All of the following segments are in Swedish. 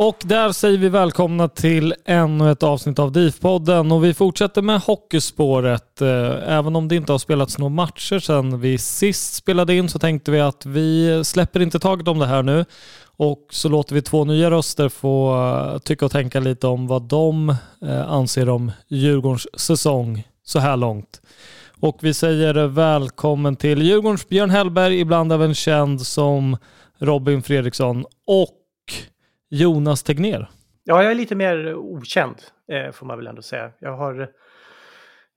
Och där säger vi välkomna till ännu ett avsnitt av DIF-podden och vi fortsätter med hockeyspåret. Eh, även om det inte har spelats några matcher sedan vi sist spelade in så tänkte vi att vi släpper inte taget om det här nu och så låter vi två nya röster få eh, tycka och tänka lite om vad de eh, anser om Djurgårdens säsong så här långt. Och vi säger välkommen till Djurgårdens Björn Hellberg, ibland även känd som Robin Fredriksson och Jonas Tegner. Ja, jag är lite mer okänd eh, får man väl ändå säga. Jag, har,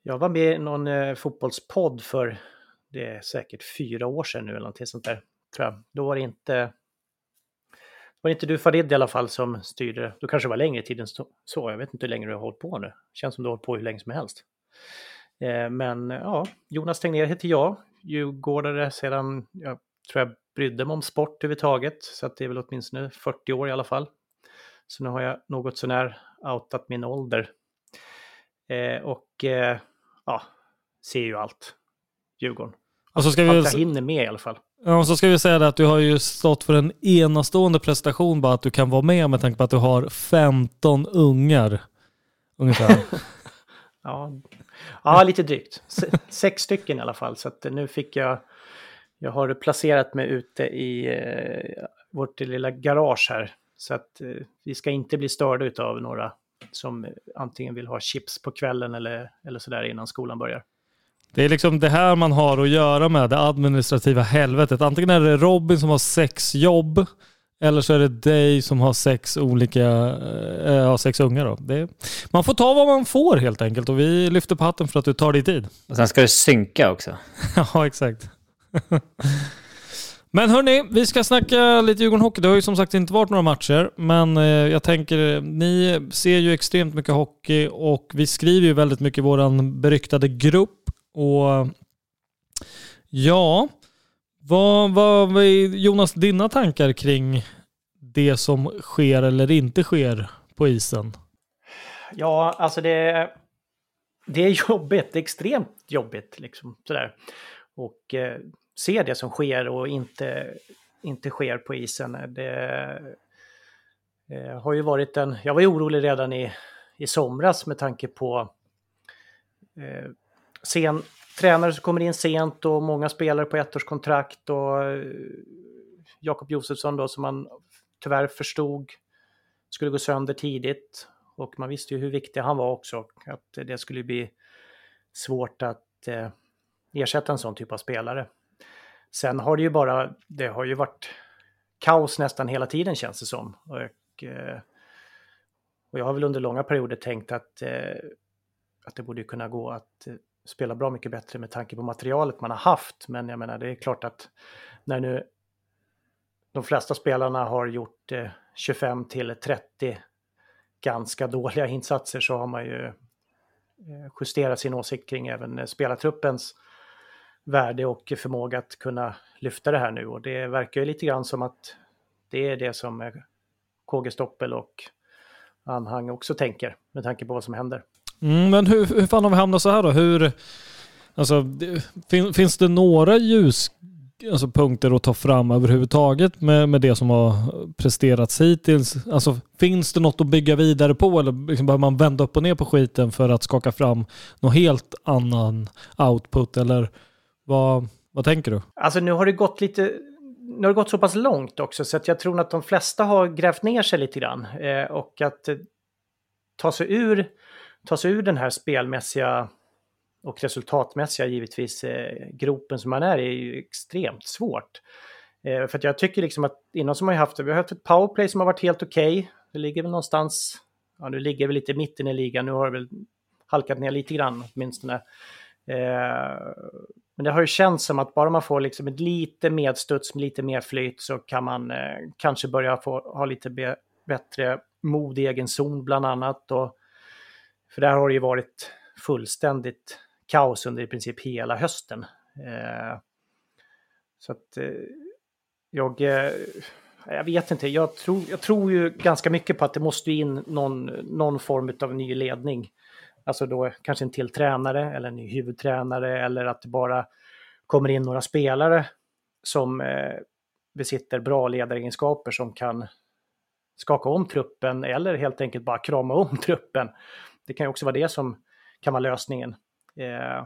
jag var med i någon eh, fotbollspodd för, det är säkert fyra år sedan nu eller någonting sånt där, tror jag. Då var det inte, var det inte du Farid i alla fall som styrde, då kanske det var längre tid än så, jag vet inte hur länge du har hållit på nu. Känns som du har hållit på hur länge som helst. Eh, men ja, Jonas Tegner heter jag, djurgårdare sedan, jag tror jag brydde mig om sport överhuvudtaget, så att det är väl åtminstone 40 år i alla fall. Så nu har jag något sånär outat min ålder. Eh, och eh, ja, ser ju allt. Djurgården. Och så ska allt vi... jag hinner med i alla fall. Ja, och så ska vi säga det att du har ju stått för en enastående prestation bara att du kan vara med med tanke på att du har 15 ungar. Ungefär. ja. ja, lite drygt. Sex stycken i alla fall. Så att nu fick jag jag har placerat mig ute i eh, vårt lilla garage här. Så att eh, vi ska inte bli störda av några som antingen vill ha chips på kvällen eller, eller sådär innan skolan börjar. Det är liksom det här man har att göra med, det administrativa helvetet. Antingen är det Robin som har sex jobb eller så är det dig som har sex olika, äh, sex ungar då. Det, man får ta vad man får helt enkelt och vi lyfter på hatten för att du tar dig tid. Och sen ska du synka också. ja, exakt. Men hörni, vi ska snacka lite Djurgården Hockey. Det har ju som sagt inte varit några matcher, men eh, jag tänker, ni ser ju extremt mycket hockey och vi skriver ju väldigt mycket i vår beryktade grupp. Och ja, vad, vad är Jonas, dina tankar kring det som sker eller inte sker på isen? Ja, alltså det, det är jobbigt. Det är extremt jobbigt liksom sådär. Och eh, se det som sker och inte, inte sker på isen. Det eh, har ju varit en... Jag var ju orolig redan i, i somras med tanke på eh, sen, tränare som kommer in sent och många spelare på ettårskontrakt och eh, Jakob Josefsson då som man tyvärr förstod skulle gå sönder tidigt. Och man visste ju hur viktig han var också, att det skulle bli svårt att eh, ersätta en sån typ av spelare. Sen har det ju bara, det har ju varit kaos nästan hela tiden känns det som. Och, eh, och jag har väl under långa perioder tänkt att, eh, att det borde kunna gå att eh, spela bra mycket bättre med tanke på materialet man har haft. Men jag menar, det är klart att när nu de flesta spelarna har gjort 25 till 30 ganska dåliga insatser så har man ju justerat sin åsikt kring även spelartruppens värde och förmåga att kunna lyfta det här nu. Och det verkar ju lite grann som att det är det som KG Stoppel och Anhang också tänker med tanke på vad som händer. Mm, men hur, hur fan har vi hamnat så här då? Hur, alltså, fin, finns det några ljus alltså punkter att ta fram överhuvudtaget med, med det som har presterats hittills? Alltså, finns det något att bygga vidare på eller liksom behöver man vända upp och ner på skiten för att skaka fram någon helt annan output? Eller vad, vad tänker du? Alltså nu har det gått lite nu har det gått så pass långt också så att jag tror att de flesta har grävt ner sig lite grann. Eh, och att eh, ta, sig ur, ta sig ur den här spelmässiga och resultatmässiga givetvis eh, gropen som man är i är ju extremt svårt. Eh, för att jag tycker liksom att innan som har haft vi har haft ett powerplay som har varit helt okej. Okay. Det ligger väl någonstans, ja nu ligger vi lite i mitten i ligan, nu har det väl halkat ner lite grann åtminstone. Eh, men det har ju känts som att bara man får liksom ett lite medstuds, lite mer flyt så kan man eh, kanske börja få ha lite be, bättre mod i egen zon bland annat. Och, för där har det ju varit fullständigt kaos under i princip hela hösten. Eh, så att eh, jag, eh, jag vet inte, jag tror, jag tror ju ganska mycket på att det måste in någon, någon form av ny ledning. Alltså då kanske en till tränare eller en ny huvudtränare eller att det bara kommer in några spelare som eh, besitter bra ledaregenskaper som kan skaka om truppen eller helt enkelt bara krama om truppen. Det kan ju också vara det som kan vara lösningen. Eh,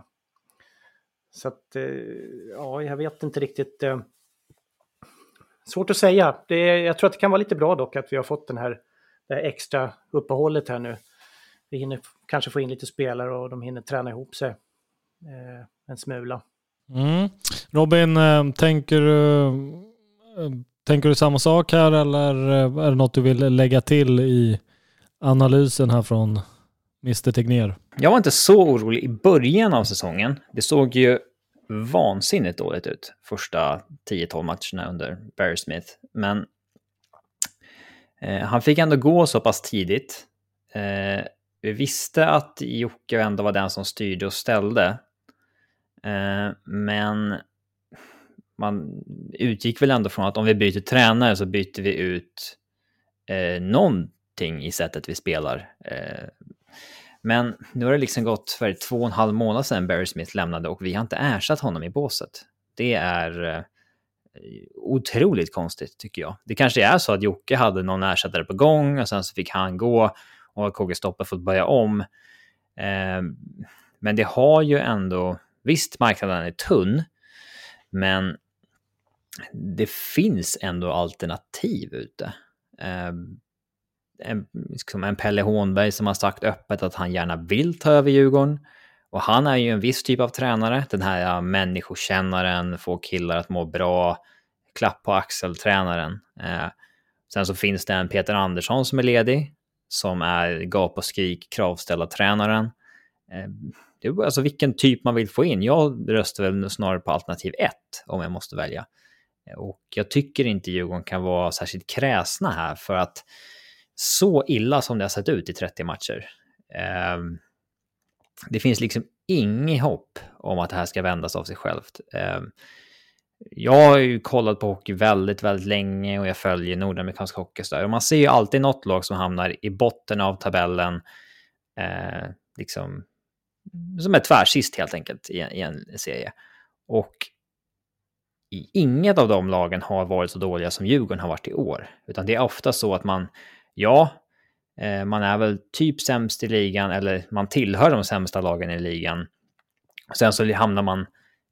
så att, eh, ja, jag vet inte riktigt. Eh, svårt att säga. Det är, jag tror att det kan vara lite bra dock att vi har fått den här, det här extra uppehållet här nu. Vi hinner kanske få in lite spelare och de hinner träna ihop sig eh, en smula. Mm. Robin, eh, tänker du, eh, tänker du samma sak här eller är det något du vill lägga till i analysen här från Mr Tegnér? Jag var inte så orolig i början av säsongen. Det såg ju vansinnigt dåligt ut första 10-12 matcherna under Barry Smith. Men eh, han fick ändå gå så pass tidigt. Eh, vi visste att Jocke ändå var den som styrde och ställde. Eh, men man utgick väl ändå från att om vi byter tränare så byter vi ut eh, någonting i sättet vi spelar. Eh, men nu har det liksom gått för två och en halv månad sedan Barry Smith lämnade och vi har inte ersatt honom i båset. Det är eh, otroligt konstigt tycker jag. Det kanske är så att Jocke hade någon ersättare på gång och sen så fick han gå och KG Stoppe fått börja om. Eh, men det har ju ändå, visst marknaden är tunn, men det finns ändå alternativ ute. Eh, en, liksom en Pelle Hånberg som har sagt öppet att han gärna vill ta över Djurgården. Och han är ju en viss typ av tränare, den här människokännaren, få killar att må bra, klapp på axel-tränaren. Eh, sen så finns det en Peter Andersson som är ledig, som är gap och skrik kravställa tränaren. Eh, det är alltså vilken typ man vill få in. Jag röstar väl snarare på alternativ 1 om jag måste välja. Eh, och jag tycker inte Djurgården kan vara särskilt kräsna här för att så illa som det har sett ut i 30 matcher. Eh, det finns liksom inget hopp om att det här ska vändas av sig självt. Eh, jag har ju kollat på hockey väldigt, väldigt länge och jag följer nordamerikansk hockey. Och man ser ju alltid något lag som hamnar i botten av tabellen. Eh, liksom, som är tvärsist helt enkelt i en, i en serie. Och inget av de lagen har varit så dåliga som Djurgården har varit i år. Utan det är ofta så att man, ja, eh, man är väl typ sämst i ligan eller man tillhör de sämsta lagen i ligan. Sen så hamnar man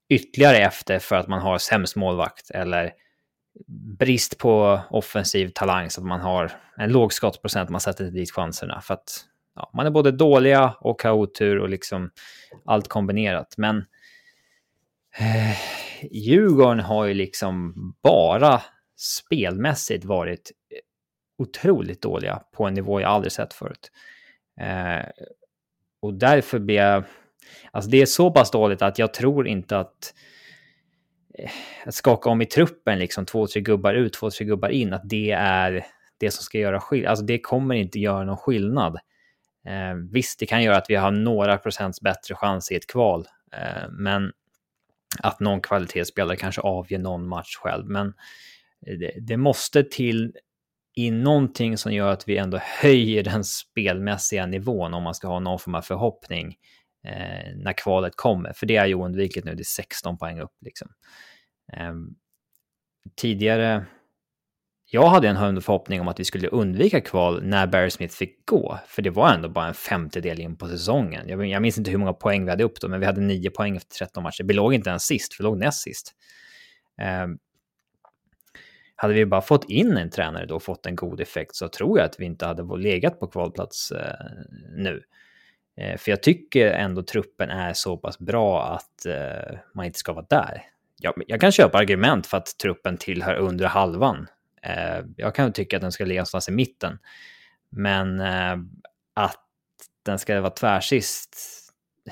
ytterligare efter för att man har sämst målvakt eller brist på offensiv talang så att man har en låg skottprocent, man sätter dit chanserna. För att ja, man är både dåliga och har otur och liksom allt kombinerat. Men eh, Djurgården har ju liksom bara spelmässigt varit otroligt dåliga på en nivå jag aldrig sett förut. Eh, och därför blir jag... Alltså det är så pass dåligt att jag tror inte att eh, att skaka om i truppen, liksom två, tre gubbar ut, två, tre gubbar in, att det är det som ska göra skillnad. Alltså det kommer inte göra någon skillnad. Eh, visst, det kan göra att vi har några procents bättre chans i ett kval, eh, men att någon kvalitetsspelare kanske avger någon match själv. Men eh, det, det måste till i någonting som gör att vi ändå höjer den spelmässiga nivån om man ska ha någon form av förhoppning eh, när kvalet kommer. För det är ju oundvikligt nu, det är 16 poäng upp liksom. Eh, tidigare, jag hade en förhoppning om att vi skulle undvika kval när Barry Smith fick gå, för det var ändå bara en femtedel in på säsongen. Jag, jag minns inte hur många poäng vi hade upp då, men vi hade nio poäng efter 13 matcher. Vi låg inte ens sist, vi låg näst sist. Eh, hade vi bara fått in en tränare då och fått en god effekt så tror jag att vi inte hade legat på kvalplats eh, nu. Eh, för jag tycker ändå truppen är så pass bra att eh, man inte ska vara där. Jag, jag, kan köpa argument för att truppen tillhör under halvan. Eh, jag kan tycka att den ska ligga någonstans i mitten. Men eh, att den ska vara tvärsist,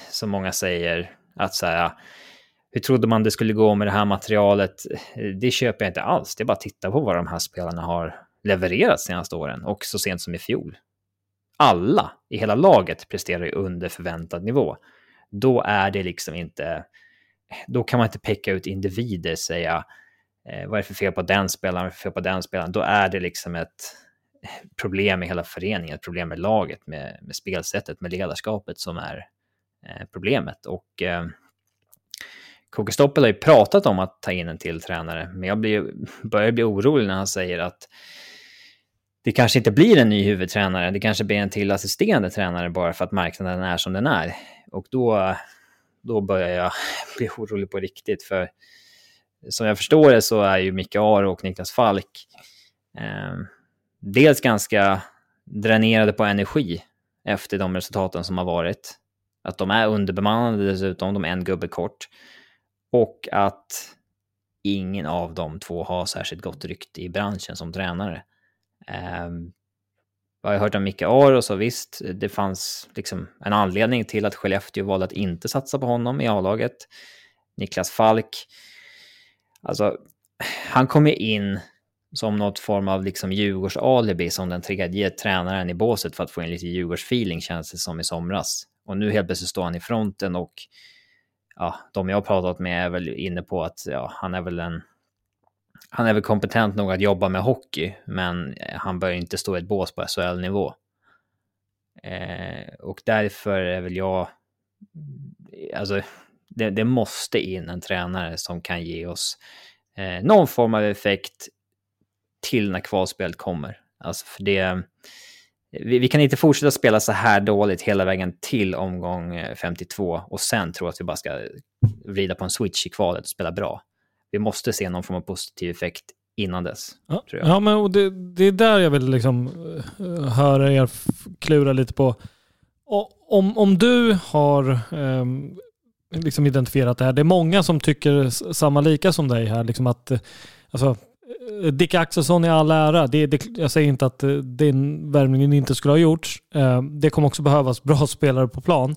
som många säger, att säga hur trodde man det skulle gå med det här materialet? Eh, det köper jag inte alls. Det är bara att titta på vad de här spelarna har levererat senaste åren och så sent som i fjol. Alla i hela laget presterar under förväntad nivå. Då är det liksom inte, då kan man inte peka ut individer, säga eh, vad är det för fel på den spelaren, vad är det för fel på den spelaren. Då är det liksom ett problem med hela föreningen, ett problem med laget, med, med spelsättet, med ledarskapet som är eh, problemet. Och eh, Kokestoppel har ju pratat om att ta in en till tränare, men jag blir, börjar bli orolig när han säger att det kanske inte blir en ny huvudtränare, det kanske blir en till assisterande tränare bara för att marknaden är som den är. Och då, då börjar jag bli orolig på riktigt, för som jag förstår det så är ju Micke Aro och Niklas Falk eh, dels ganska dränerade på energi efter de resultaten som har varit. Att de är underbemannade dessutom, de är en gubbe kort. Och att ingen av de två har särskilt gott rykte i branschen som tränare. Um, jag har hört om Micke Aro, så visst, det fanns liksom en anledning till att Skellefteå valde att inte satsa på honom i A-laget. Niklas Falk, alltså, han kom ju in som något form av liksom Djurgårds-alibi som den tredje tränaren i båset för att få in lite Djurgårds-feeling känns det som i somras. Och nu helt plötsligt står han i fronten och ja, de jag har pratat med är väl inne på att ja, han är väl en han är väl kompetent nog att jobba med hockey, men eh, han bör inte stå i ett bås på SHL-nivå. Eh, och därför är väl jag, mm, alltså det, det, måste in en tränare som kan ge oss eh, någon form av effekt till när kvalspelet kommer. Alltså för det, vi, vi, kan inte fortsätta spela så här dåligt hela vägen till omgång eh, 52 och sen tro att vi bara ska vrida på en switch i kvalet och spela bra. Vi måste se någon form av positiv effekt innan dess. Ja, ja men och det, det, är där jag vill liksom uh, höra er klura lite på. Och, om, om du har um, liksom identifierat det här, det är många som tycker samma lika som dig här, liksom att alltså, Eh, Dick Axelsson i all ära. Det, det, jag säger inte att eh, den värvningen inte skulle ha gjorts. Eh, det kommer också behövas bra spelare på plan.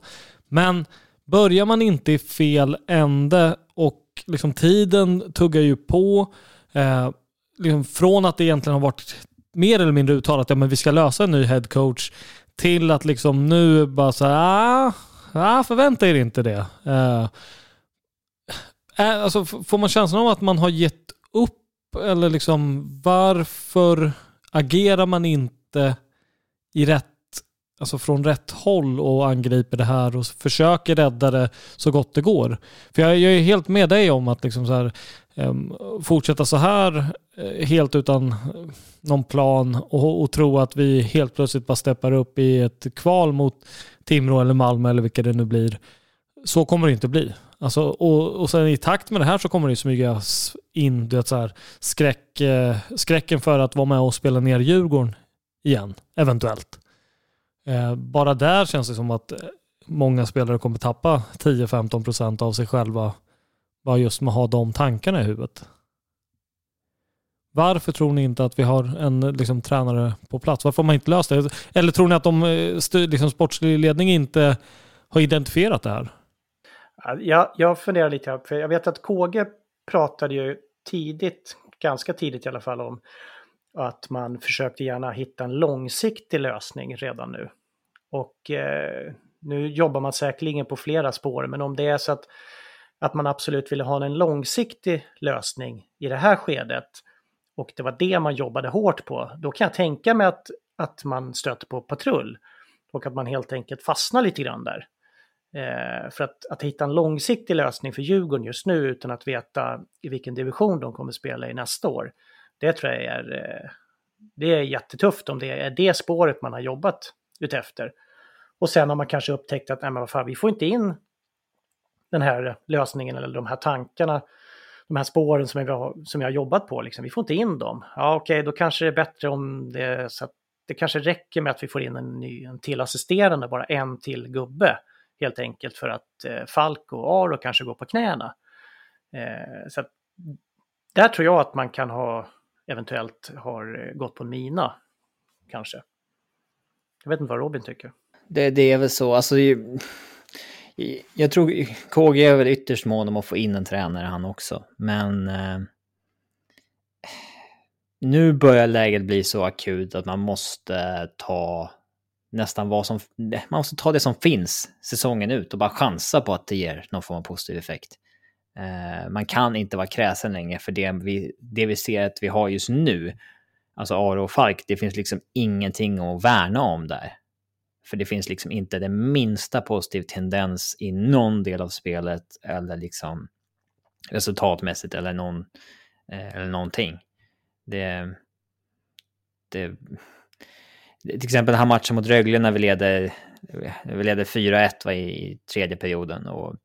Men börjar man inte i fel ände och liksom tiden tuggar ju på. Eh, liksom från att det egentligen har varit mer eller mindre uttalat att ja, vi ska lösa en ny headcoach till att liksom nu bara så här, ah, ah, förvänta er inte det. Eh, eh alltså, får man känslan av att man har gett upp eller liksom varför agerar man inte i rätt, alltså från rätt håll och angriper det här och försöker rädda det så gott det går? För jag, jag är helt med dig om att liksom så här, um, fortsätta så här eh, helt utan eh, någon plan och, och tro att vi helt plötsligt bara steppar upp i ett kval mot Timrå eller Malmö eller vilka det nu blir så kommer det inte bli. Alltså, och, och sen i takt med det här så kommer det smygas in det så här, skräck, eh, skräcken för att vara med och spela ner Djurgården igen, eventuellt. Eh, bara där känns det som att eh, många spelare kommer tappa 10-15% av sig själva bara just med att ha de tankarna i huvudet. Varför tror ni inte att vi har en liksom, tränare på plats? Varför har man inte löst det? Eller tror ni att de eh, liksom, sportslig ledning inte har identifierat det här? Jag, jag funderar lite, för jag vet att KG pratade ju tidigt, ganska tidigt i alla fall, om att man försökte gärna hitta en långsiktig lösning redan nu. Och eh, nu jobbar man säkerligen på flera spår, men om det är så att, att man absolut ville ha en långsiktig lösning i det här skedet och det var det man jobbade hårt på, då kan jag tänka mig att, att man stöter på patrull och att man helt enkelt fastnar lite grann där. Eh, för att, att hitta en långsiktig lösning för Djurgården just nu utan att veta i vilken division de kommer spela i nästa år, det tror jag är, eh, det är jättetufft om det är det spåret man har jobbat utefter. Och sen har man kanske upptäckt att nej men vad fan, vi får inte in den här lösningen eller de här tankarna, de här spåren som jag, har, som jag har jobbat på, liksom. vi får inte in dem. Ja okej, okay, då kanske det är bättre om det så att det kanske räcker med att vi får in en, ny, en till assisterande, bara en till gubbe helt enkelt för att eh, Falk och Aro kanske går på knäna. Eh, så att, där tror jag att man kan ha eventuellt har eh, gått på en mina, kanske. Jag vet inte vad Robin tycker. Det, det är väl så, alltså jag tror KG är väl ytterst mån om att få in en tränare han också, men eh, nu börjar läget bli så akut att man måste ta nästan vad som... Man måste ta det som finns säsongen ut och bara chansa på att det ger någon form av positiv effekt. Eh, man kan inte vara kräsen längre för det vi, det vi ser att vi har just nu, alltså Aro och Falk, det finns liksom ingenting att värna om där. För det finns liksom inte den minsta positiv tendens i någon del av spelet eller liksom resultatmässigt eller, någon, eh, eller någonting. Det, det, till exempel den här matchen mot Rögle när vi leder, vi leder 4-1 i tredje perioden. Och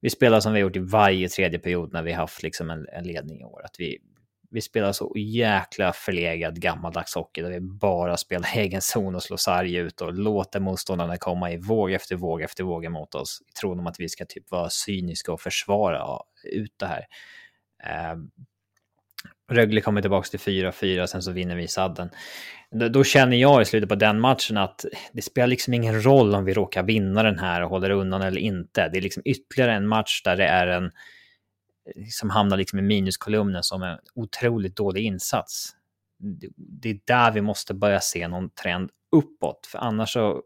vi spelar som vi har gjort i varje tredje period när vi haft liksom en, en ledning i år. Att vi, vi spelar så jäkla förlegad gammaldags hockey där vi bara spelar egen zon och slår sarg ut och låter motståndarna komma i våg efter våg efter våg emot oss. I tron om att vi ska typ vara cyniska och försvara ut det här. Ehm, Rögle kommer tillbaka till 4-4, sen så vinner vi sadden. Då, då, känner jag i slutet på den matchen att det spelar liksom ingen roll om vi råkar vinna den här och håller undan eller inte. Det är liksom ytterligare en match där det är en som hamnar liksom i minuskolumnen som en otroligt dålig insats. Det, det är där vi måste börja se någon trend uppåt, för annars så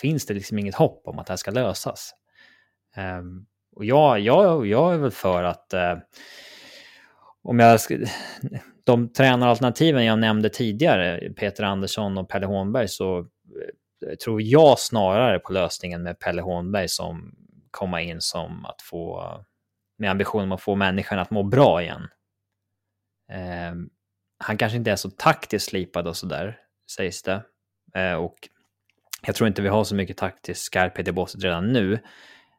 finns det liksom inget hopp om att det här ska lösas. Um, och jag, jag, jag är väl för att uh, om jag de tränaralternativen jag nämnde tidigare, Peter Andersson och Pelle Hånberg, så eh, tror jag snarare på lösningen med Pelle Hånberg som komma in som att få med ambitionen att få människan att må bra igen. Eh, han kanske inte är så taktiskt slipad och sådär, sägs det. Eh, och jag tror inte vi har så mycket taktisk skarphet i båset redan nu.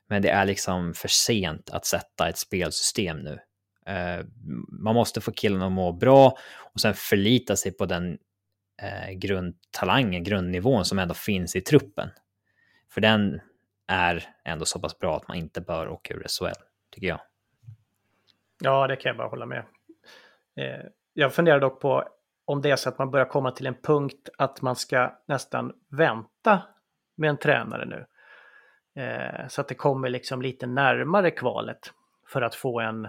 Men det är liksom för sent att sätta ett spelsystem nu. Eh, man måste få killen att må bra och sen förlita sig på den eh, grundtalangen, grundnivån som ändå finns i truppen. För den är ändå så pass bra att man inte bör åka ur SHL, tycker jag. Ja, det kan jag bara hålla med. Eh, jag funderar dock på om det är så att man börjar komma till en punkt att man ska nästan vänta med en tränare nu. Så att det kommer liksom lite närmare kvalet för att få en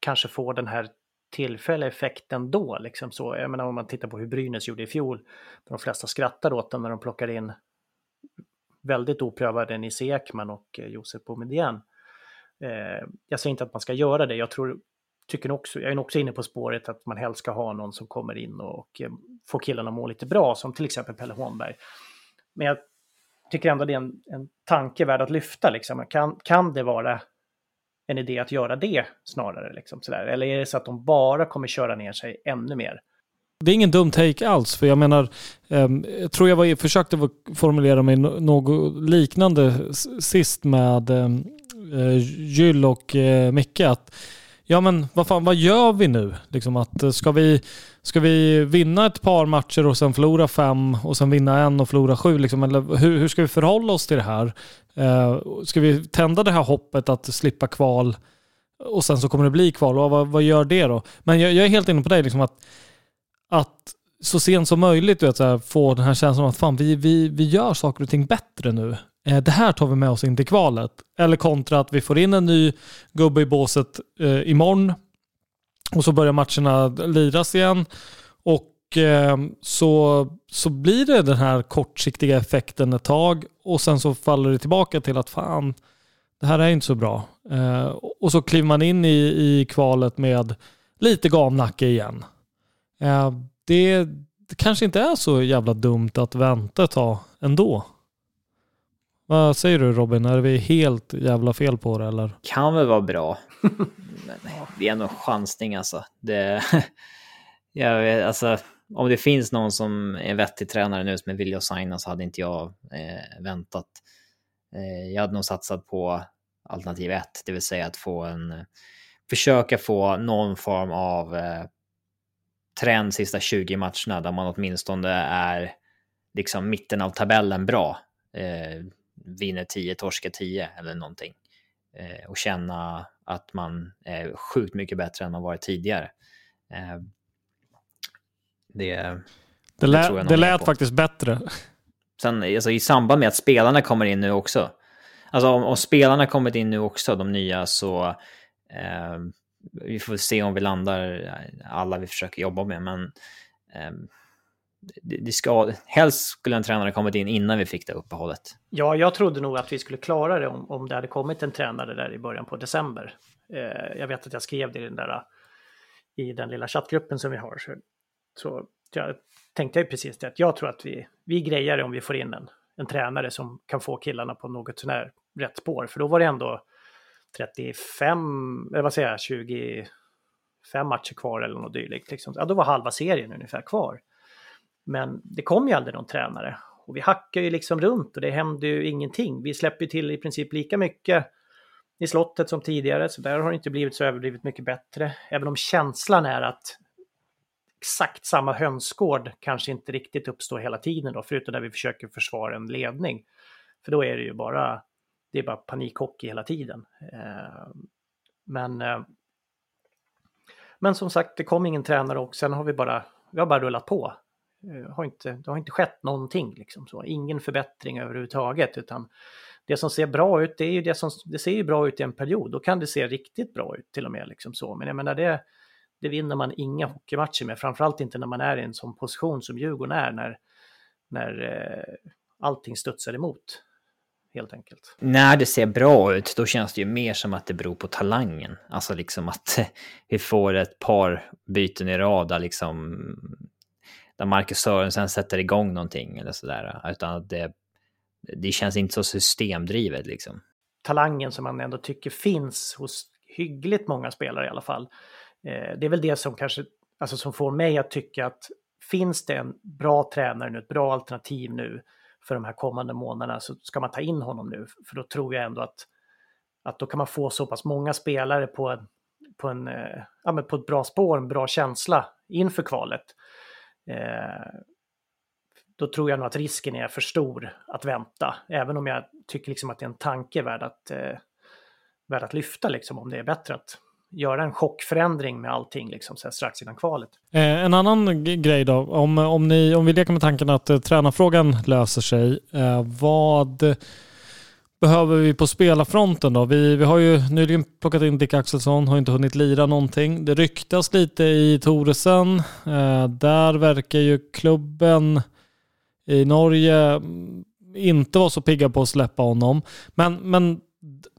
kanske får den här tillfälliga effekten då. Liksom så. Jag menar om man tittar på hur Brynäs gjorde i fjol. De flesta skrattar åt dem när de plockar in väldigt oprövade Nisse Ekman och eh, Josef Boumedienne. Eh, jag säger inte att man ska göra det. Jag tror, tycker också, jag är också inne på spåret att man helst ska ha någon som kommer in och och eh, får killarna att må lite bra, som till exempel Pelle Holmberg. Men jag tycker ändå det är en, en tanke värd att lyfta. Liksom. Kan, kan det vara en idé att göra det snarare. Liksom, sådär. Eller är det så att de bara kommer köra ner sig ännu mer? det är ingen dum take alls, för jag menar, eh, jag tror jag var, försökte formulera mig något liknande sist med ehm, eh, Gyll och eh, Micke. Att, ja men vad fan, vad gör vi nu? Liksom att, eh, ska, vi, ska vi vinna ett par matcher och sen förlora fem och sen vinna en och förlora sju? Liksom, eller hur, hur ska vi förhålla oss till det här? Eh, ska vi tända det här hoppet att slippa kval och sen så kommer det bli kval? Och vad, vad gör det då? Men jag, jag är helt inne på dig, liksom att, att så sent som möjligt vet, så här, få den här känslan att fan, vi, vi, vi gör saker och ting bättre nu. Eh, det här tar vi med oss in till kvalet. Eller kontra att vi får in en ny gubbe i båset eh, imorgon och så börjar matcherna liras igen. Och eh, så, så blir det den här kortsiktiga effekten ett tag och sen så faller det tillbaka till att fan, det här är inte så bra. Eh, och så kliver man in i, i kvalet med lite gamnacke igen. Eh, det, det kanske inte är så jävla dumt att vänta ett tag ändå. Vad säger du Robin? Är vi helt jävla fel på det eller? Kan väl vara bra. Men det är nog en chansning alltså. Det, jag vet, alltså. Om det finns någon som är vettig tränare nu som är villig att signa så hade inte jag eh, väntat. Eh, jag hade nog satsat på alternativ ett, det vill säga att få en försöka få någon form av eh, trend sista 20 matcherna där man åtminstone är liksom mitten av tabellen bra. Eh, vinner 10, torskar 10 eller någonting. Eh, och känna att man är sjukt mycket bättre än man varit tidigare. Eh, det, det, lät, det lät faktiskt bättre. Sen alltså, i samband med att spelarna kommer in nu också. Alltså om, om spelarna kommit in nu också, de nya, så eh, vi får se om vi landar alla vi försöker jobba med. Men eh, det ska, helst skulle en tränare kommit in innan vi fick det uppehållet. Ja, jag trodde nog att vi skulle klara det om, om det hade kommit en tränare där i början på december. Eh, jag vet att jag skrev det i den där i den lilla chattgruppen som vi har. Så, så jag tänkte jag precis det, att jag tror att vi, vi grejar det om vi får in en, en tränare som kan få killarna på något sånär rätt spår. För då var det ändå 35, eller vad säger jag, 25 matcher kvar eller något dylikt. Liksom. Ja, då var halva serien ungefär kvar. Men det kom ju aldrig någon tränare. Och vi hackar ju liksom runt och det händer ju ingenting. Vi släpper till i princip lika mycket i slottet som tidigare, så där har det inte blivit så överdrivet mycket bättre. Även om känslan är att exakt samma hönsgård kanske inte riktigt uppstår hela tiden då, förutom när vi försöker försvara en ledning. För då är det ju bara, det är bara panikhockey hela tiden. Eh, men, eh, men som sagt, det kom ingen tränare och sen har vi bara, vi har bara rullat på. Eh, har inte, det har inte skett någonting, liksom så. ingen förbättring överhuvudtaget, utan det som ser bra ut, det är ju det som, det ser ju bra ut i en period, då kan det se riktigt bra ut till och med, liksom så. Men jag menar, det, det vinner man inga hockeymatcher med, framförallt inte när man är i en sån position som Djurgården är, när, när eh, allting studsar emot. Helt enkelt. När det ser bra ut, då känns det ju mer som att det beror på talangen. Alltså liksom att vi får ett par byten i rad där liksom där Marcus Sörensen sätter igång någonting eller sådär. Utan att det, det känns inte så systemdrivet liksom. Talangen som man ändå tycker finns hos hyggligt många spelare i alla fall. Eh, det är väl det som kanske, alltså som får mig att tycka att finns det en bra tränare nu, ett bra alternativ nu för de här kommande månaderna så ska man ta in honom nu. För då tror jag ändå att, att då kan man få så pass många spelare på, en, på, en, eh, ja, men på ett bra spår, en bra känsla inför kvalet. Eh, då tror jag nog att risken är för stor att vänta. Även om jag tycker liksom att det är en tanke värd att, eh, värd att lyfta, liksom, om det är bättre att göra en chockförändring med allting liksom, så strax innan kvalet. Eh, en annan grej då, om, om, ni, om vi leker med tanken att eh, tränarfrågan löser sig, eh, vad behöver vi på spelarfronten då? Vi, vi har ju nyligen plockat in Dick Axelsson, har inte hunnit lira någonting. Det ryktas lite i Toresen. Eh, där verkar ju klubben i Norge mm, inte vara så pigga på att släppa honom. Men, men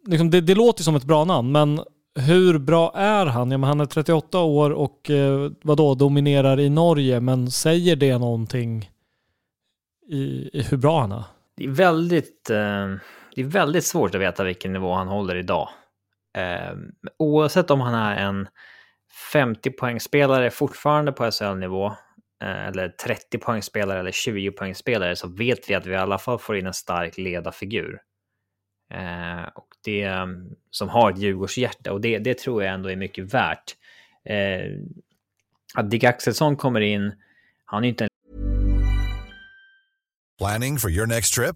liksom det, det låter som ett bra namn, men hur bra är han? Ja, men han är 38 år och eh, vadå, dominerar i Norge, men säger det någonting i, i hur bra han är? Det är väldigt... Eh det är väldigt svårt att veta vilken nivå han håller idag. Eh, oavsett om han är en 50 poängspelare fortfarande på SHL-nivå eh, eller 30 poängspelare eller 20 poängspelare så vet vi att vi i alla fall får in en stark ledarfigur. Eh, och det ehm, som har ett Djurgårdshjärta och det, det tror jag ändå är mycket värt. Eh, att Dick Axelsson kommer in, han är inte en Planning for your next trip?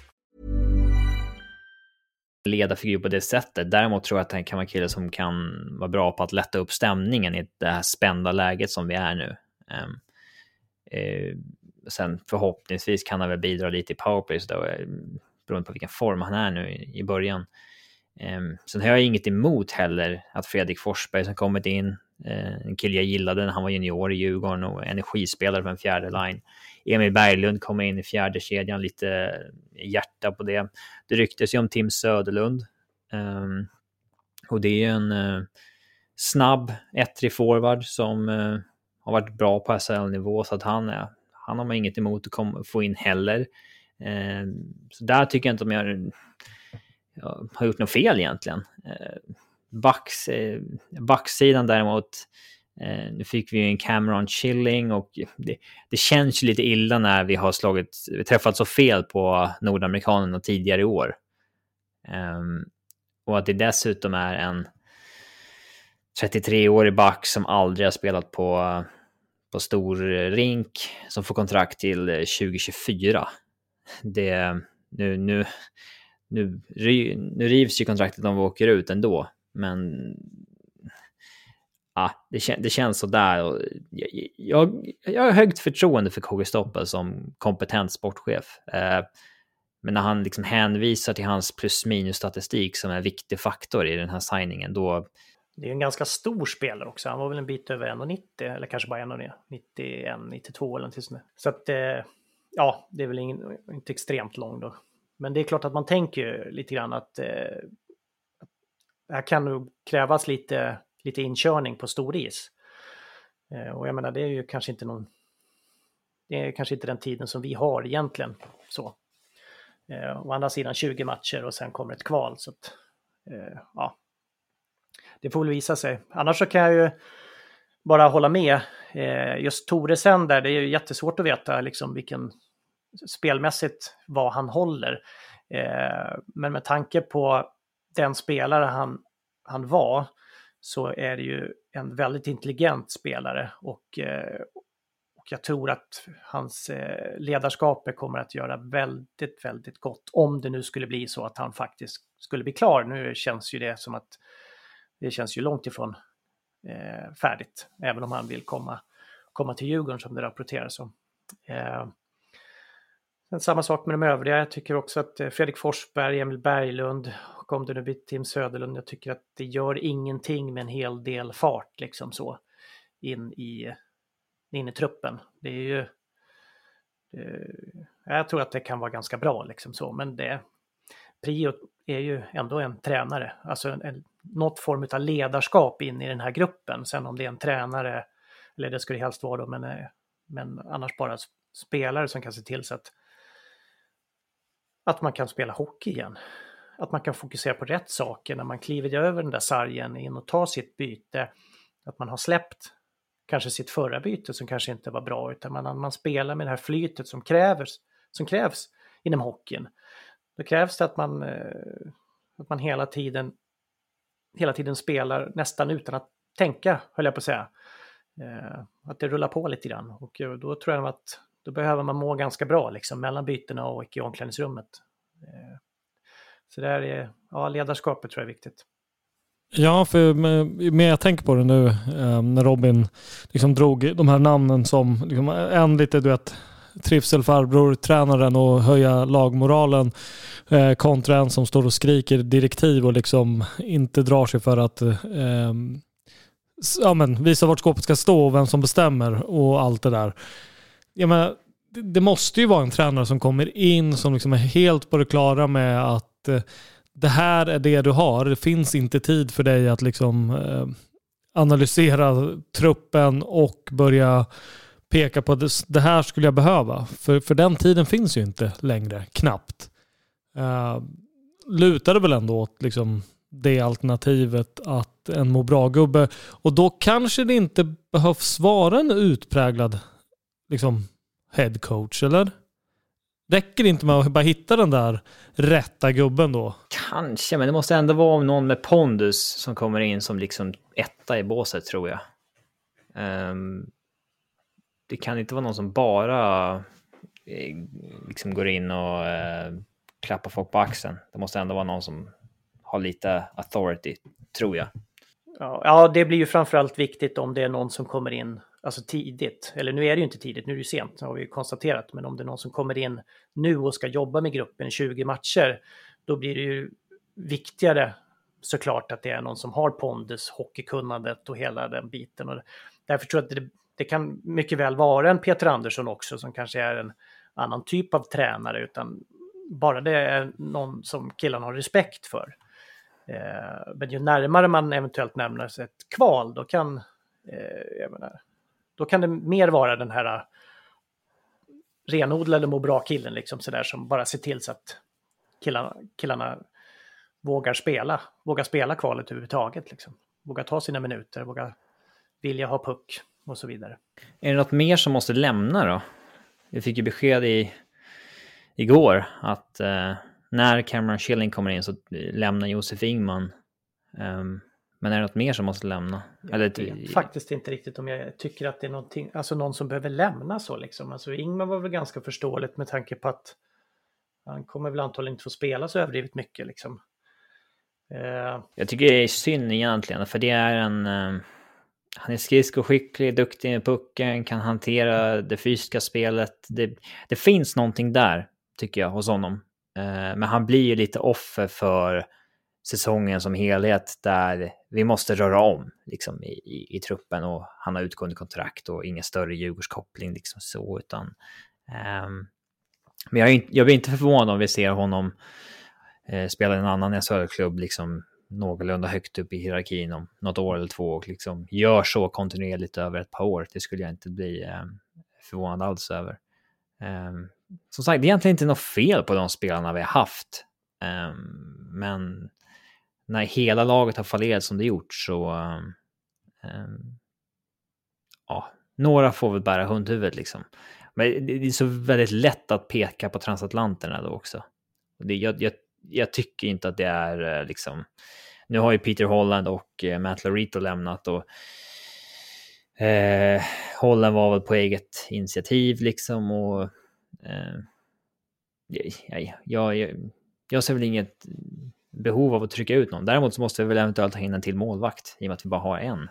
Ledarfigur på det sättet. Däremot tror jag att han kan vara en kille som kan vara bra på att lätta upp stämningen i det här spända läget som vi är nu. Um, sen förhoppningsvis kan han väl bidra lite i powerplay, så då, eh, beroende på vilken form han är nu i, i början. Um, sen har jag inget emot heller att Fredrik Forsberg som kommit in, eh, en kille jag gillade när han var junior i Djurgården och energispelare på en fjärde line. Emil Berglund kommer in i fjärde kedjan, lite hjärta på det. Det ryktes ju om Tim Söderlund. Um, och det är ju en uh, snabb, ettrig forward som uh, har varit bra på SHL-nivå, så att han, är, han har man inget emot att kom, få in heller. Uh, så där tycker jag inte om jag, jag har gjort något fel egentligen. Uh, backs, eh, backsidan däremot, Eh, nu fick vi ju en Cameron Chilling och det, det, känns ju lite illa när vi har slagit, vi träffat så fel på nordamerikanerna tidigare i år. Um, och att det dessutom är en 33-årig back som aldrig har spelat på, på stor rink som får kontrakt till eh, 2024. Det, nu, nu, nu, nu rivs ju kontraktet om vi åker ut ändå, men ah, det, kän det känns sådär. Jag, jag, jag har högt förtroende för KG Stoppel som kompetent sportchef. Eh, men när han liksom hänvisar till hans plus minus statistik som en viktig faktor i den här signingen, då... Det är en ganska stor spelare också. Han var väl en bit över 1,90 eller kanske bara 1,91, 92 eller något sånt. Så att, eh, ja, det är väl ingen, inte extremt lång då. Men det är klart att man tänker lite grann att eh, här kan nog krävas lite lite inkörning på storis. is. Eh, och jag menar, det är ju kanske inte någon... Det är kanske inte den tiden som vi har egentligen. Så. Eh, å andra sidan 20 matcher och sen kommer ett kval. Så att, eh, ja. Det får väl visa sig. Annars så kan jag ju bara hålla med. Eh, just Toresen där, det är ju jättesvårt att veta liksom vilken spelmässigt vad han håller. Eh, men med tanke på den spelare han, han var så är det ju en väldigt intelligent spelare och, eh, och jag tror att hans eh, ledarskap kommer att göra väldigt, väldigt gott om det nu skulle bli så att han faktiskt skulle bli klar. Nu känns ju det som att det känns ju långt ifrån eh, färdigt, även om han vill komma, komma till Djurgården som det rapporteras om. Eh, samma sak med de övriga. Jag tycker också att eh, Fredrik Forsberg, Emil Berglund tillbaka om det nu blir Tim Söderlund, jag tycker att det gör ingenting med en hel del fart liksom så in i, in i truppen. Det är ju... jag tror att det kan vara ganska bra liksom så, men det... Prio är ju ändå en tränare, alltså en, en, något form av ledarskap in i den här gruppen. Sen om det är en tränare, eller det skulle helst vara då, men, eh, men annars bara spelare som kan se till så att, att man kan spela hockey igen. Att man kan fokusera på rätt saker när man kliver över den där sargen in och tar sitt byte. Att man har släppt kanske sitt förra byte som kanske inte var bra, utan man, man spelar med det här flytet som krävs, som krävs inom hockeyn. Då krävs det att man, eh, att man hela tiden hela tiden spelar nästan utan att tänka, höll jag på att säga. Eh, att det rullar på lite grann och eh, då tror jag att då behöver man må ganska bra liksom mellan bytena och i omklädningsrummet. Så det är, ja, ledarskapet tror jag är viktigt. Ja, för med jag tänker på det nu eh, när Robin liksom drog de här namnen som liksom, en lite du vet trivselfarbror, tränaren och höja lagmoralen eh, kontra en som står och skriker direktiv och liksom inte drar sig för att eh, ja, men, visa vart skåpet ska stå och vem som bestämmer och allt det där. Ja, men, det, måste ju vara en tränare som kommer in som liksom är helt på det klara med att eh, det här är det du har. Det finns inte tid för dig att liksom eh, analysera truppen och börja peka på att det här skulle jag behöva. För, för den tiden finns ju inte längre, knappt. Eh, uh, det väl ändå åt liksom, det alternativet att en må bra-gubbe. Och då kanske det inte behövs vara en utpräglad liksom, head coach, eller? Räcker det inte med att bara hitta den där rätta gubben då? Kanske, men det måste ändå vara någon med pondus som kommer in som liksom etta i båset tror jag. Um, det kan inte vara någon som bara eh, liksom går in och eh, klappar folk på axeln. Det måste ändå vara någon som har lite authority, tror jag. Ja, det blir ju framförallt viktigt om det är någon som kommer in alltså tidigt. Eller nu är det ju inte tidigt, nu är det sent, det har vi ju konstaterat. Men om det är någon som kommer in nu och ska jobba med gruppen i 20 matcher, då blir det ju viktigare såklart att det är någon som har pondus, hockeykunnandet och hela den biten. Och därför tror jag att det, det kan mycket väl vara en Peter Andersson också som kanske är en annan typ av tränare, utan bara det är någon som killarna har respekt för. Eh, men ju närmare man eventuellt närmar sig ett kval, då kan, eh, jag menar, då kan det mer vara den här äh, renodlade må bra-killen liksom sådär som bara ser till så att killarna, killarna vågar spela, vågar spela kvalet överhuvudtaget. Liksom. Vågar ta sina minuter, vågar vilja ha puck och så vidare. Är det något mer som måste lämna då? Vi fick ju besked i, igår att eh, när Cameron Schilling kommer in så lämnar Josef Ingman. Um, men är det något mer som måste lämna? Jag Eller, vet faktiskt inte riktigt om jag tycker att det är någonting, alltså någon som behöver lämna så liksom. Alltså Ingman var väl ganska förståeligt med tanke på att han kommer väl antagligen inte få spela så överdrivet mycket liksom. Uh, jag tycker det är synd egentligen, för det är en... Uh, han är skridskoskicklig, duktig med pucken, kan hantera det fysiska spelet. Det, det finns någonting där, tycker jag, hos honom. Uh, men han blir ju lite offer för säsongen som helhet där vi måste röra om liksom, i, i, i truppen och han har utgående kontrakt och ingen större Djurgårdskoppling liksom så utan um, men jag, jag blir inte förvånad om vi ser honom eh, spela i en annan SHL-klubb liksom någorlunda högt upp i hierarkin om något år eller två och liksom gör så kontinuerligt över ett par år. Det skulle jag inte bli eh, förvånad alls över. Um, som sagt, det är egentligen inte något fel på de spelarna vi har haft. Um, men när hela laget har fallerat som det gjort så... Um, ja, några får väl bära hundhuvudet liksom. Men det är så väldigt lätt att peka på transatlanterna då också. Det, jag, jag, jag tycker inte att det är eh, liksom... Nu har ju Peter Holland och eh, Matt Larito lämnat och eh, Holland var väl på eget initiativ liksom och eh, jag, jag, jag ser väl inget behov av att trycka ut någon. Däremot så måste vi väl eventuellt ha in en till målvakt i och med att vi bara har en.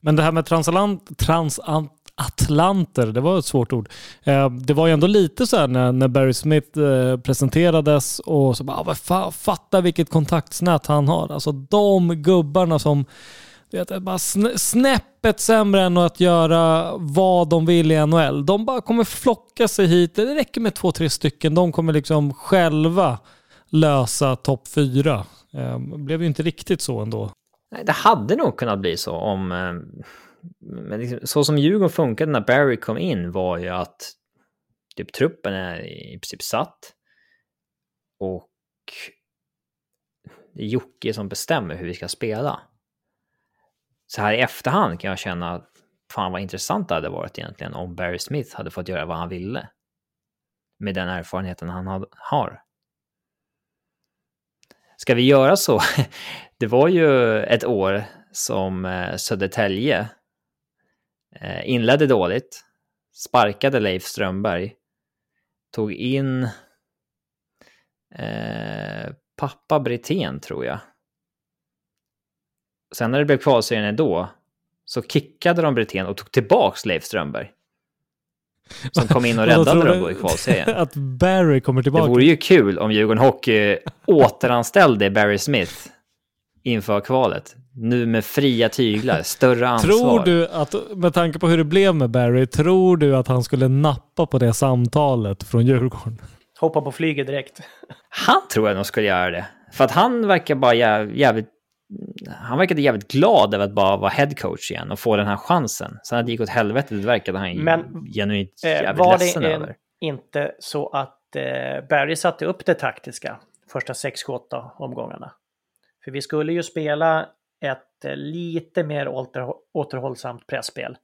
Men det här med transatlant, transatlanter, det var ett svårt ord. Eh, det var ju ändå lite så här när, när Barry Smith eh, presenterades och så bara, ah, vad fatta vilket kontaktsnät han har. Alltså de gubbarna som vet, är bara snäppet sämre än att göra vad de vill i NHL. De bara kommer flocka sig hit. Det räcker med två, tre stycken. De kommer liksom själva lösa topp fyra. Eh, blev ju inte riktigt så ändå. Nej, det hade nog kunnat bli så om... Ehm, men liksom, så som Djurgården funkade när Barry kom in var ju att typ truppen är i princip satt. Och det är Jocke som bestämmer hur vi ska spela. Så här i efterhand kan jag känna att fan vad intressant det hade varit egentligen om Barry Smith hade fått göra vad han ville. Med den erfarenheten han har. Ska vi göra så? Det var ju ett år som eh, Södertälje eh, inledde dåligt, sparkade Leif Strömberg, tog in eh, pappa Brithén tror jag. Sen när det blev kvalserien ändå så kickade de Brithén och tog tillbaks Leif Strömberg. Som kom in och räddade dem i kvalserien. Att Barry kommer tillbaka? Det vore ju kul om Djurgården Hockey återanställde Barry Smith inför kvalet. Nu med fria tyglar, större ansvar. Tror du att, med tanke på hur det blev med Barry, tror du att han skulle nappa på det samtalet från Djurgården? Hoppa på flyget direkt. Han tror jag nog skulle göra det. För att han verkar bara jävligt... Han verkade jävligt glad över att bara vara headcoach igen och få den här chansen. Sen att det gick åt helvete, det verkade han Men, genuint eh, jävligt var ledsen det över. inte så att eh, Barry satte upp det taktiska första 6-8 omgångarna? För vi skulle ju spela ett eh, lite mer åter, återhållsamt pressspel.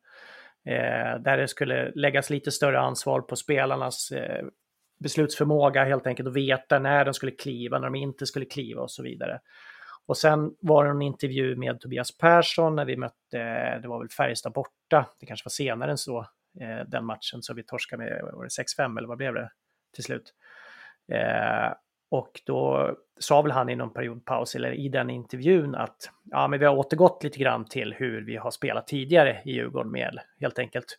Eh, där det skulle läggas lite större ansvar på spelarnas eh, beslutsförmåga helt enkelt och veta när de skulle kliva, när de inte skulle kliva och så vidare. Och sen var det en intervju med Tobias Persson när vi mötte, det var väl Färjestad borta, det kanske var senare än så, eh, den matchen, så vi torskade med, var det 6-5 eller vad blev det till slut? Eh, och då sa väl han i någon periodpaus, eller i den intervjun, att ja, men vi har återgått lite grann till hur vi har spelat tidigare i Djurgården med helt enkelt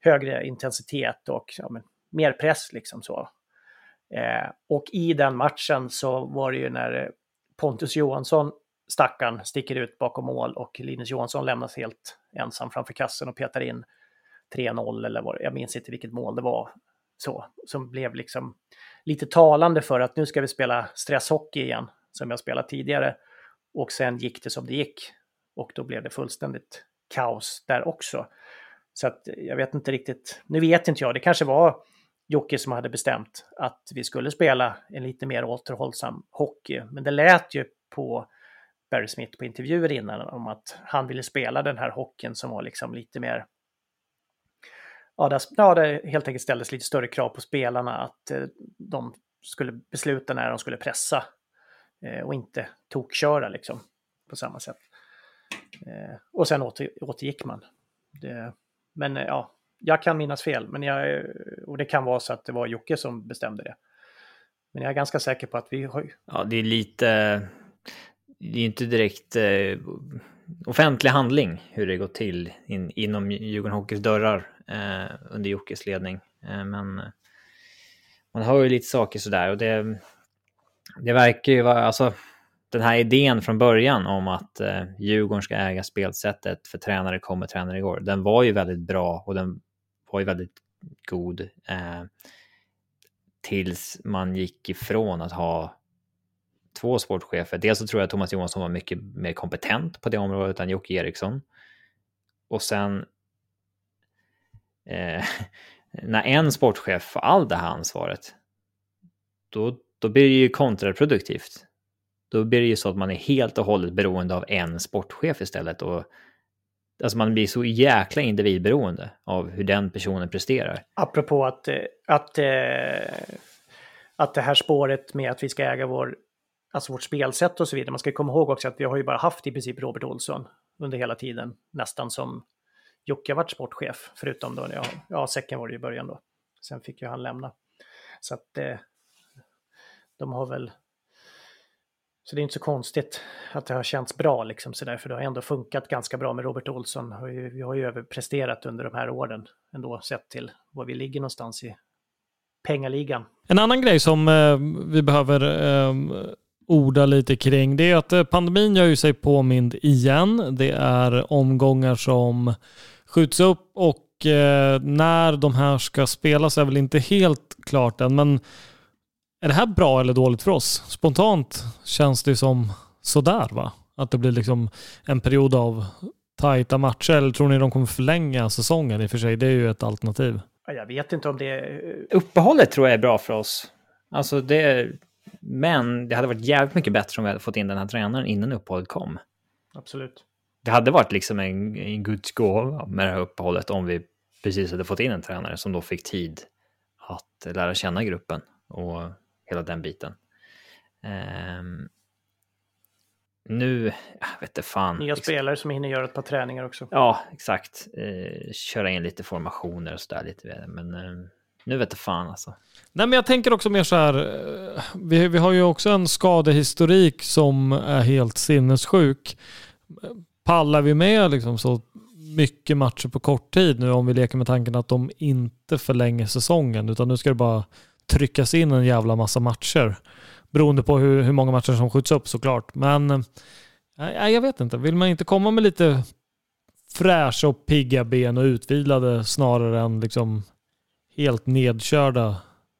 högre intensitet och ja, men, mer press liksom så. Eh, och i den matchen så var det ju när Pontus Johansson, stackaren, sticker ut bakom mål och Linus Johansson lämnas helt ensam framför kassen och petar in 3-0 eller vad jag minns inte vilket mål det var. Så, som blev liksom lite talande för att nu ska vi spela stresshockey igen, som jag spelat tidigare. Och sen gick det som det gick. Och då blev det fullständigt kaos där också. Så att jag vet inte riktigt, nu vet inte jag, det kanske var Jocke som hade bestämt att vi skulle spela en lite mer återhållsam hockey. Men det lät ju på Barry Smith på intervjuer innan om att han ville spela den här hockeyn som var liksom lite mer... Ja, där, ja, det helt enkelt ställdes lite större krav på spelarna att eh, de skulle besluta när de skulle pressa eh, och inte tokköra liksom på samma sätt. Eh, och sen åter, återgick man. Det, men eh, ja, jag kan minnas fel, men jag, och det kan vara så att det var Jocke som bestämde det. Men jag är ganska säker på att vi har... Ja, det är lite... Det är inte direkt eh, offentlig handling hur det går till in, inom Djurgården Hockeys dörrar eh, under Jockes ledning. Eh, men eh, man hör ju lite saker sådär och det, det verkar ju vara... Alltså, den här idén från början om att eh, Djurgården ska äga spelsättet för tränare kommer, tränare går, den var ju väldigt bra och den var ju väldigt god eh, tills man gick ifrån att ha två sportchefer. Dels så tror jag att Thomas Johansson var mycket mer kompetent på det området än Jocke Eriksson. Och sen eh, när en sportchef får all det här ansvaret, då, då blir det ju kontraproduktivt. Då blir det ju så att man är helt och hållet beroende av en sportchef istället och Alltså man blir så jäkla individberoende av hur den personen presterar. Apropå att, eh, att, eh, att det här spåret med att vi ska äga vår, alltså vårt spelsätt och så vidare. Man ska komma ihåg också att vi har ju bara haft i princip Robert Olsson under hela tiden, nästan som Jocke har varit sportchef, förutom då, ja, ja säcken var det i början då. Sen fick ju han lämna. Så att eh, de har väl så det är inte så konstigt att det har känts bra, liksom, sådär, för det har ändå funkat ganska bra med Robert Olsson. Vi har ju överpresterat under de här åren ändå, sett till var vi ligger någonstans i pengaligan. En annan grej som eh, vi behöver eh, orda lite kring, det är att eh, pandemin gör ju sig påmind igen. Det är omgångar som skjuts upp och eh, när de här ska spelas är väl inte helt klart än, men är det här bra eller dåligt för oss? Spontant känns det som sådär va? Att det blir liksom en period av tajta matcher. Eller tror ni de kommer förlänga säsongen i och för sig? Det är ju ett alternativ. Jag vet inte om det... Uppehållet tror jag är bra för oss. Alltså det... Men det hade varit jävligt mycket bättre om vi hade fått in den här tränaren innan uppehållet kom. Absolut. Det hade varit liksom en, en guds gåva med det här uppehållet om vi precis hade fått in en tränare som då fick tid att lära känna gruppen och hela den biten. Um, nu, jag vet inte fan. Nya spelare som hinner göra ett par träningar också. Ja, exakt. Eh, köra in lite formationer och sådär lite. Men eh, nu vet jag fan alltså. Nej, men jag tänker också mer så här. Eh, vi, vi har ju också en skadehistorik som är helt sinnessjuk. Pallar vi med liksom så mycket matcher på kort tid nu om vi leker med tanken att de inte förlänger säsongen utan nu ska det bara tryckas in en jävla massa matcher. Beroende på hur, hur många matcher som skjuts upp såklart. Men äh, jag vet inte, vill man inte komma med lite fräscha och pigga ben och utvilade snarare än liksom helt nedkörda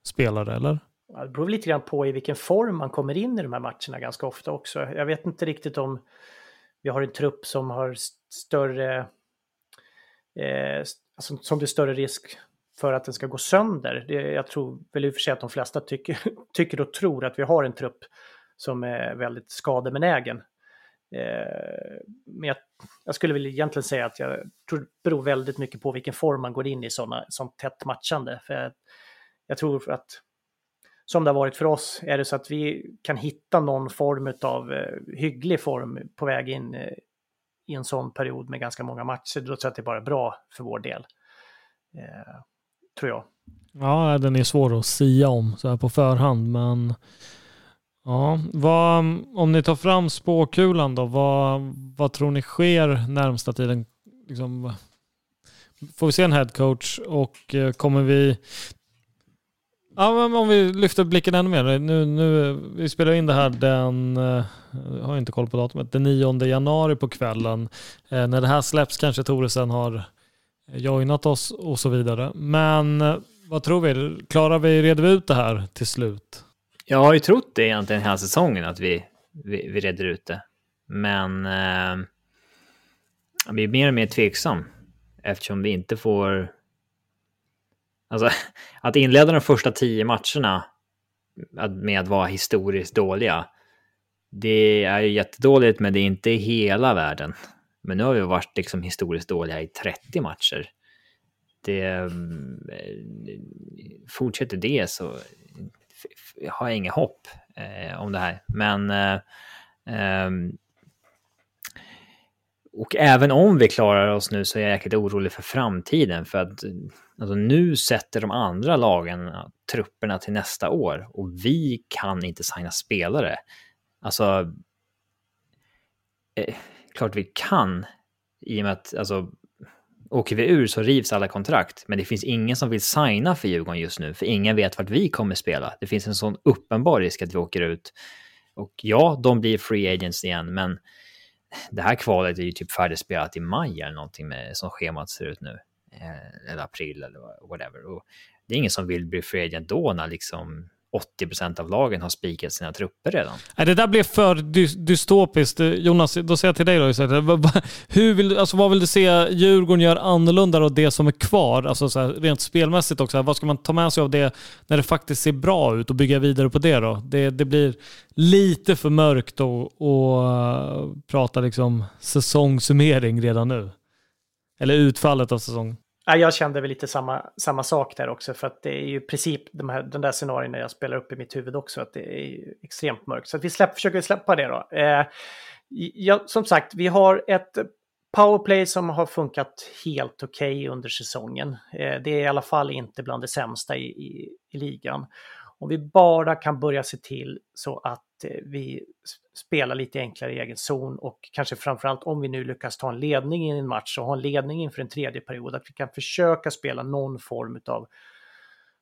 spelare, eller? det beror lite grann på i vilken form man kommer in i de här matcherna ganska ofta också. Jag vet inte riktigt om vi har en trupp som har större, eh, alltså, som det är större risk för att den ska gå sönder. Det, jag tror väl i och för sig att de flesta tycker, tycker och tror att vi har en trupp som är väldigt skadebenägen. Eh, men jag, jag, skulle väl egentligen säga att jag tror det beror väldigt mycket på vilken form man går in i sådana, sånt tätt matchande. För jag, jag tror att som det har varit för oss, är det så att vi kan hitta någon form av eh, hygglig form på väg in eh, i en sån period med ganska många matcher, då tror jag att det är bara bra för vår del. Eh, tror jag. Ja, den är svår att sia om så här på förhand, men ja, vad, om ni tar fram spåkulan då, vad, vad tror ni sker närmsta tiden? Liksom, får vi se en headcoach och eh, kommer vi Ja, men om vi lyfter blicken ännu mer. Nu, nu, vi spelar in det här den, eh, jag har inte koll på datumet, den 9 januari på kvällen. Eh, när det här släpps kanske Toresen har Eh, joinat oss och så vidare. Men eh, vad tror vi? Klarar vi, reder vi ut det här till slut? Jag har ju trott det egentligen hela säsongen att vi, vi, vi reder ut det. Men eh, jag blir mer och mer tveksam eftersom vi inte får... Alltså, att inleda de första tio matcherna med att vara historiskt dåliga, det är ju jättedåligt, men det är inte hela världen. Men nu har vi varit liksom historiskt dåliga i 30 matcher. Det, eh, fortsätter det så har jag inget hopp eh, om det här. Men eh, eh, och även om vi klarar oss nu så är jag jäkligt orolig för framtiden för att eh, alltså, nu sätter de andra lagen eh, trupperna till nästa år och vi kan inte signa spelare. Alltså, eh, klart vi kan i och med att alltså, åker vi ur så rivs alla kontrakt. Men det finns ingen som vill signa för Djurgården just nu, för ingen vet vart vi kommer spela. Det finns en sån uppenbar risk att vi åker ut. Och ja, de blir free agents igen, men det här kvalet är ju typ färdigspelat i maj eller någonting med som schemat ser ut nu. Eh, eller april eller whatever. Och det är ingen som vill bli free agent då när liksom 80 procent av lagen har spikat sina trupper redan. det där blev för dy dystopiskt. Eh, Jonas, då säger jag till dig då Hur vill, alltså vad vill du se Djurgården gör annorlunda av det som är kvar? Alltså så här, rent spelmässigt också. Vad ska man ta med sig av det när det faktiskt ser bra ut och bygga vidare på det då? Det, det blir lite för mörkt att uh, prata liksom säsongssummering redan nu. Eller utfallet av säsongen. Ja, jag kände väl lite samma, samma sak där också, för att det är ju i princip de här, den där scenarierna jag spelar upp i mitt huvud också, att det är extremt mörkt. Så att vi släpp, försöker släppa det då. Eh, ja, som sagt, vi har ett powerplay som har funkat helt okej okay under säsongen. Eh, det är i alla fall inte bland det sämsta i, i, i ligan. Om vi bara kan börja se till så att Eh, vi spelar lite enklare i egen zon och kanske framförallt om vi nu lyckas ta en ledning i en match och ha en ledning inför en tredje period, att vi kan försöka spela någon form av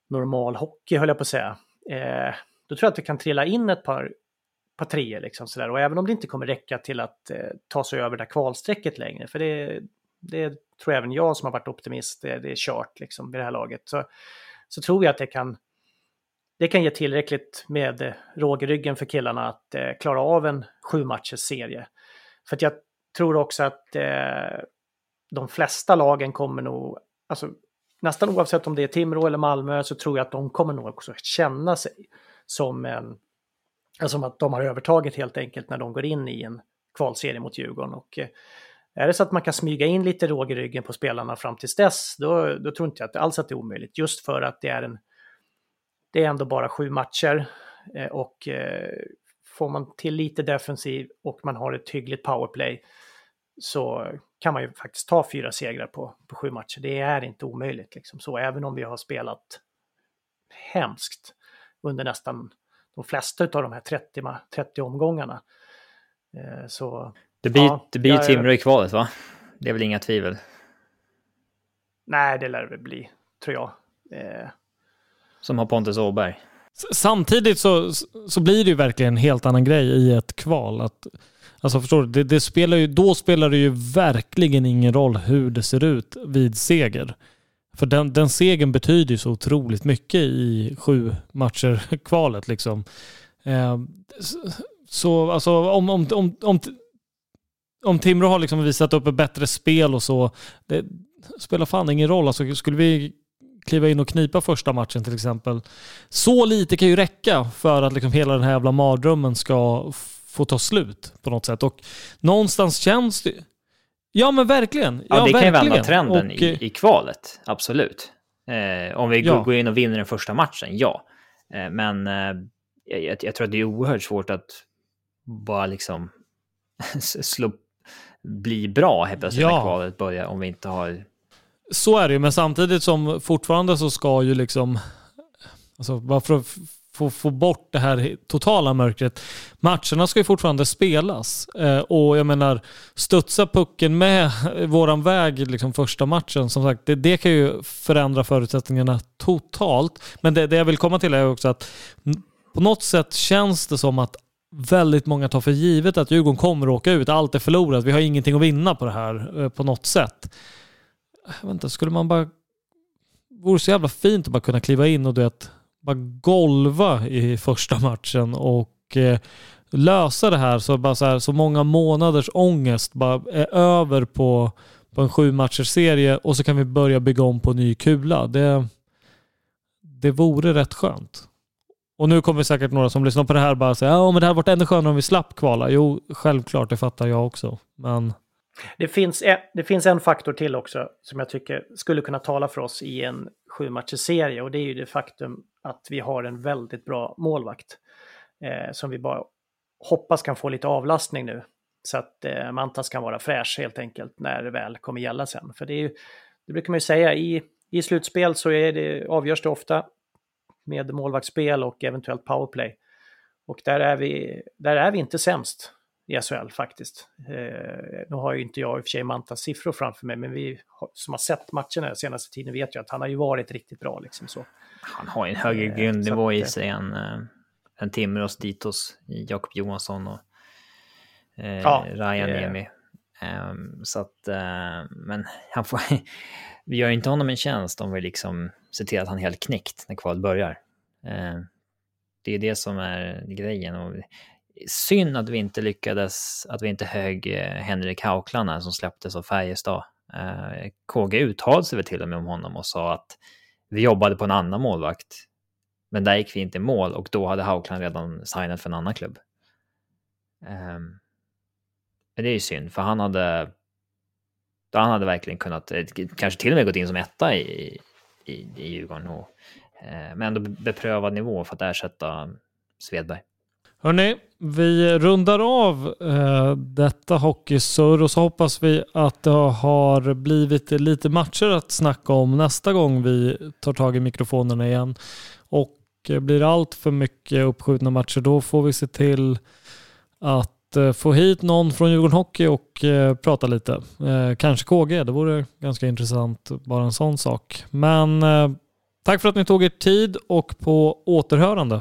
normal hockey, höll jag på att säga. Eh, då tror jag att det kan trilla in ett par, par treor liksom sådär. Och även om det inte kommer räcka till att eh, ta sig över det där kvalstrecket längre, för det, det tror även jag som har varit optimist, det, det är kört liksom vid det här laget, så, så tror jag att det kan det kan ge tillräckligt med eh, råg i ryggen för killarna att eh, klara av en sju matchers serie. För att jag tror också att eh, de flesta lagen kommer nog, alltså nästan oavsett om det är Timrå eller Malmö så tror jag att de kommer nog också känna sig som en, som att de har övertaget helt enkelt när de går in i en kvalserie mot Djurgården. Och eh, är det så att man kan smyga in lite råg i ryggen på spelarna fram tills dess, då, då tror inte jag att alls att det är omöjligt. Just för att det är en, det är ändå bara sju matcher eh, och eh, får man till lite defensiv och man har ett hyggligt powerplay så kan man ju faktiskt ta fyra segrar på, på sju matcher. Det är inte omöjligt. Liksom. Så även om vi har spelat hemskt under nästan de flesta av de här 30, 30 omgångarna. Eh, så, det blir, ja, det blir jag, Timrå i kvalet va? Det är väl inga tvivel? Nej, det lär det väl bli, tror jag. Som har Pontus Åberg. Samtidigt så, så blir det ju verkligen en helt annan grej i ett kval. Att Alltså förstår du? Det, det, spelar ju, då spelar det ju verkligen ingen roll hur det ser ut vid seger. För den, den segern betyder ju så otroligt mycket i sju matcher kvalet liksom. Eh, så alltså om, om, om, om, om Timrå har liksom visat upp ett bättre spel och så, det spelar fan ingen roll. Alltså skulle vi kliva in och knipa första matchen till exempel. Så lite kan ju räcka för att liksom hela den här jävla mardrömmen ska få ta slut på något sätt. Och någonstans känns det... Ja men verkligen. Ja, ja det verkligen. kan ju vända trenden och, i, i kvalet, absolut. Eh, om vi ja. går in och vinner den första matchen, ja. Eh, men eh, jag, jag, tror att det är oerhört svårt att bara liksom slå, bli bra helt plötsligt ja. när kvalet börjar om vi inte har... Så är det ju, men samtidigt som fortfarande så ska ju liksom... Alltså bara för att få, få bort det här totala mörkret. Matcherna ska ju fortfarande spelas eh, och jag menar studsa pucken med våran väg liksom första matchen. Som sagt, det, det kan ju förändra förutsättningarna totalt. Men det, det jag vill komma till är också att på något sätt känns det som att väldigt många tar för givet att Djurgården kommer att åka ut. Allt är förlorat. Vi har ingenting att vinna på det här eh, på något sätt vänta, skulle man bara... vore så jävla fint att bara kunna kliva in och du vet, bara golva i första matchen och eh, lösa det här så, bara så, här, så många månaders ångest bara är över på, på en sju matchers serie och så kan vi börja bygga om på ny kula. Det, det vore rätt skönt. Och nu kommer säkert några som lyssnar på det här bara säga ja men det hade varit ännu skönare om vi slapp kvala. Jo, självklart, det fattar jag också. Men... Det finns, en, det finns en faktor till också som jag tycker skulle kunna tala för oss i en sju serie och det är ju det faktum att vi har en väldigt bra målvakt eh, som vi bara hoppas kan få lite avlastning nu. Så att eh, Mantas kan vara fräsch helt enkelt när det väl kommer gälla sen. För det, är ju, det brukar man ju säga, i, i slutspel så är det, avgörs det ofta med målvaktsspel och eventuellt powerplay. Och där är vi, där är vi inte sämst i SHL faktiskt. Eh, nu har ju inte jag i och för sig Mantas siffror framför mig, men vi som har sett matcherna den senaste tiden vet ju att han har ju varit riktigt bra. Liksom så. Han har ju en högre eh, grundnivå i sig än, äh, än Timrås, Ditos, Jakob Johansson och eh, ja, Ryan Niemi. Um, så att, uh, men han får, vi gör inte honom en tjänst om vi liksom ser till att han är helt knäckt när kvalet börjar. Uh, det är det som är grejen. Och synd att vi inte lyckades, att vi inte högg eh, Henrik Haukland som släpptes av Färjestad. Eh, KG uttalade sig väl till och med om honom och sa att vi jobbade på en annan målvakt. Men där gick vi inte i mål och då hade Haukland redan signat för en annan klubb. Ehm, men det är ju synd, för han hade, han hade verkligen kunnat, eh, kanske till och med gått in som etta i, i, i Djurgården. Och, men ändå beprövad nivå för att ersätta Svedberg. Hörni, vi rundar av eh, detta hockeysurr och så hoppas vi att det har blivit lite matcher att snacka om nästa gång vi tar tag i mikrofonerna igen. Och eh, blir det allt för mycket uppskjutna matcher då får vi se till att eh, få hit någon från Djurgården Hockey och eh, prata lite. Eh, kanske KG, det vore ganska intressant, bara en sån sak. Men eh, tack för att ni tog er tid och på återhörande.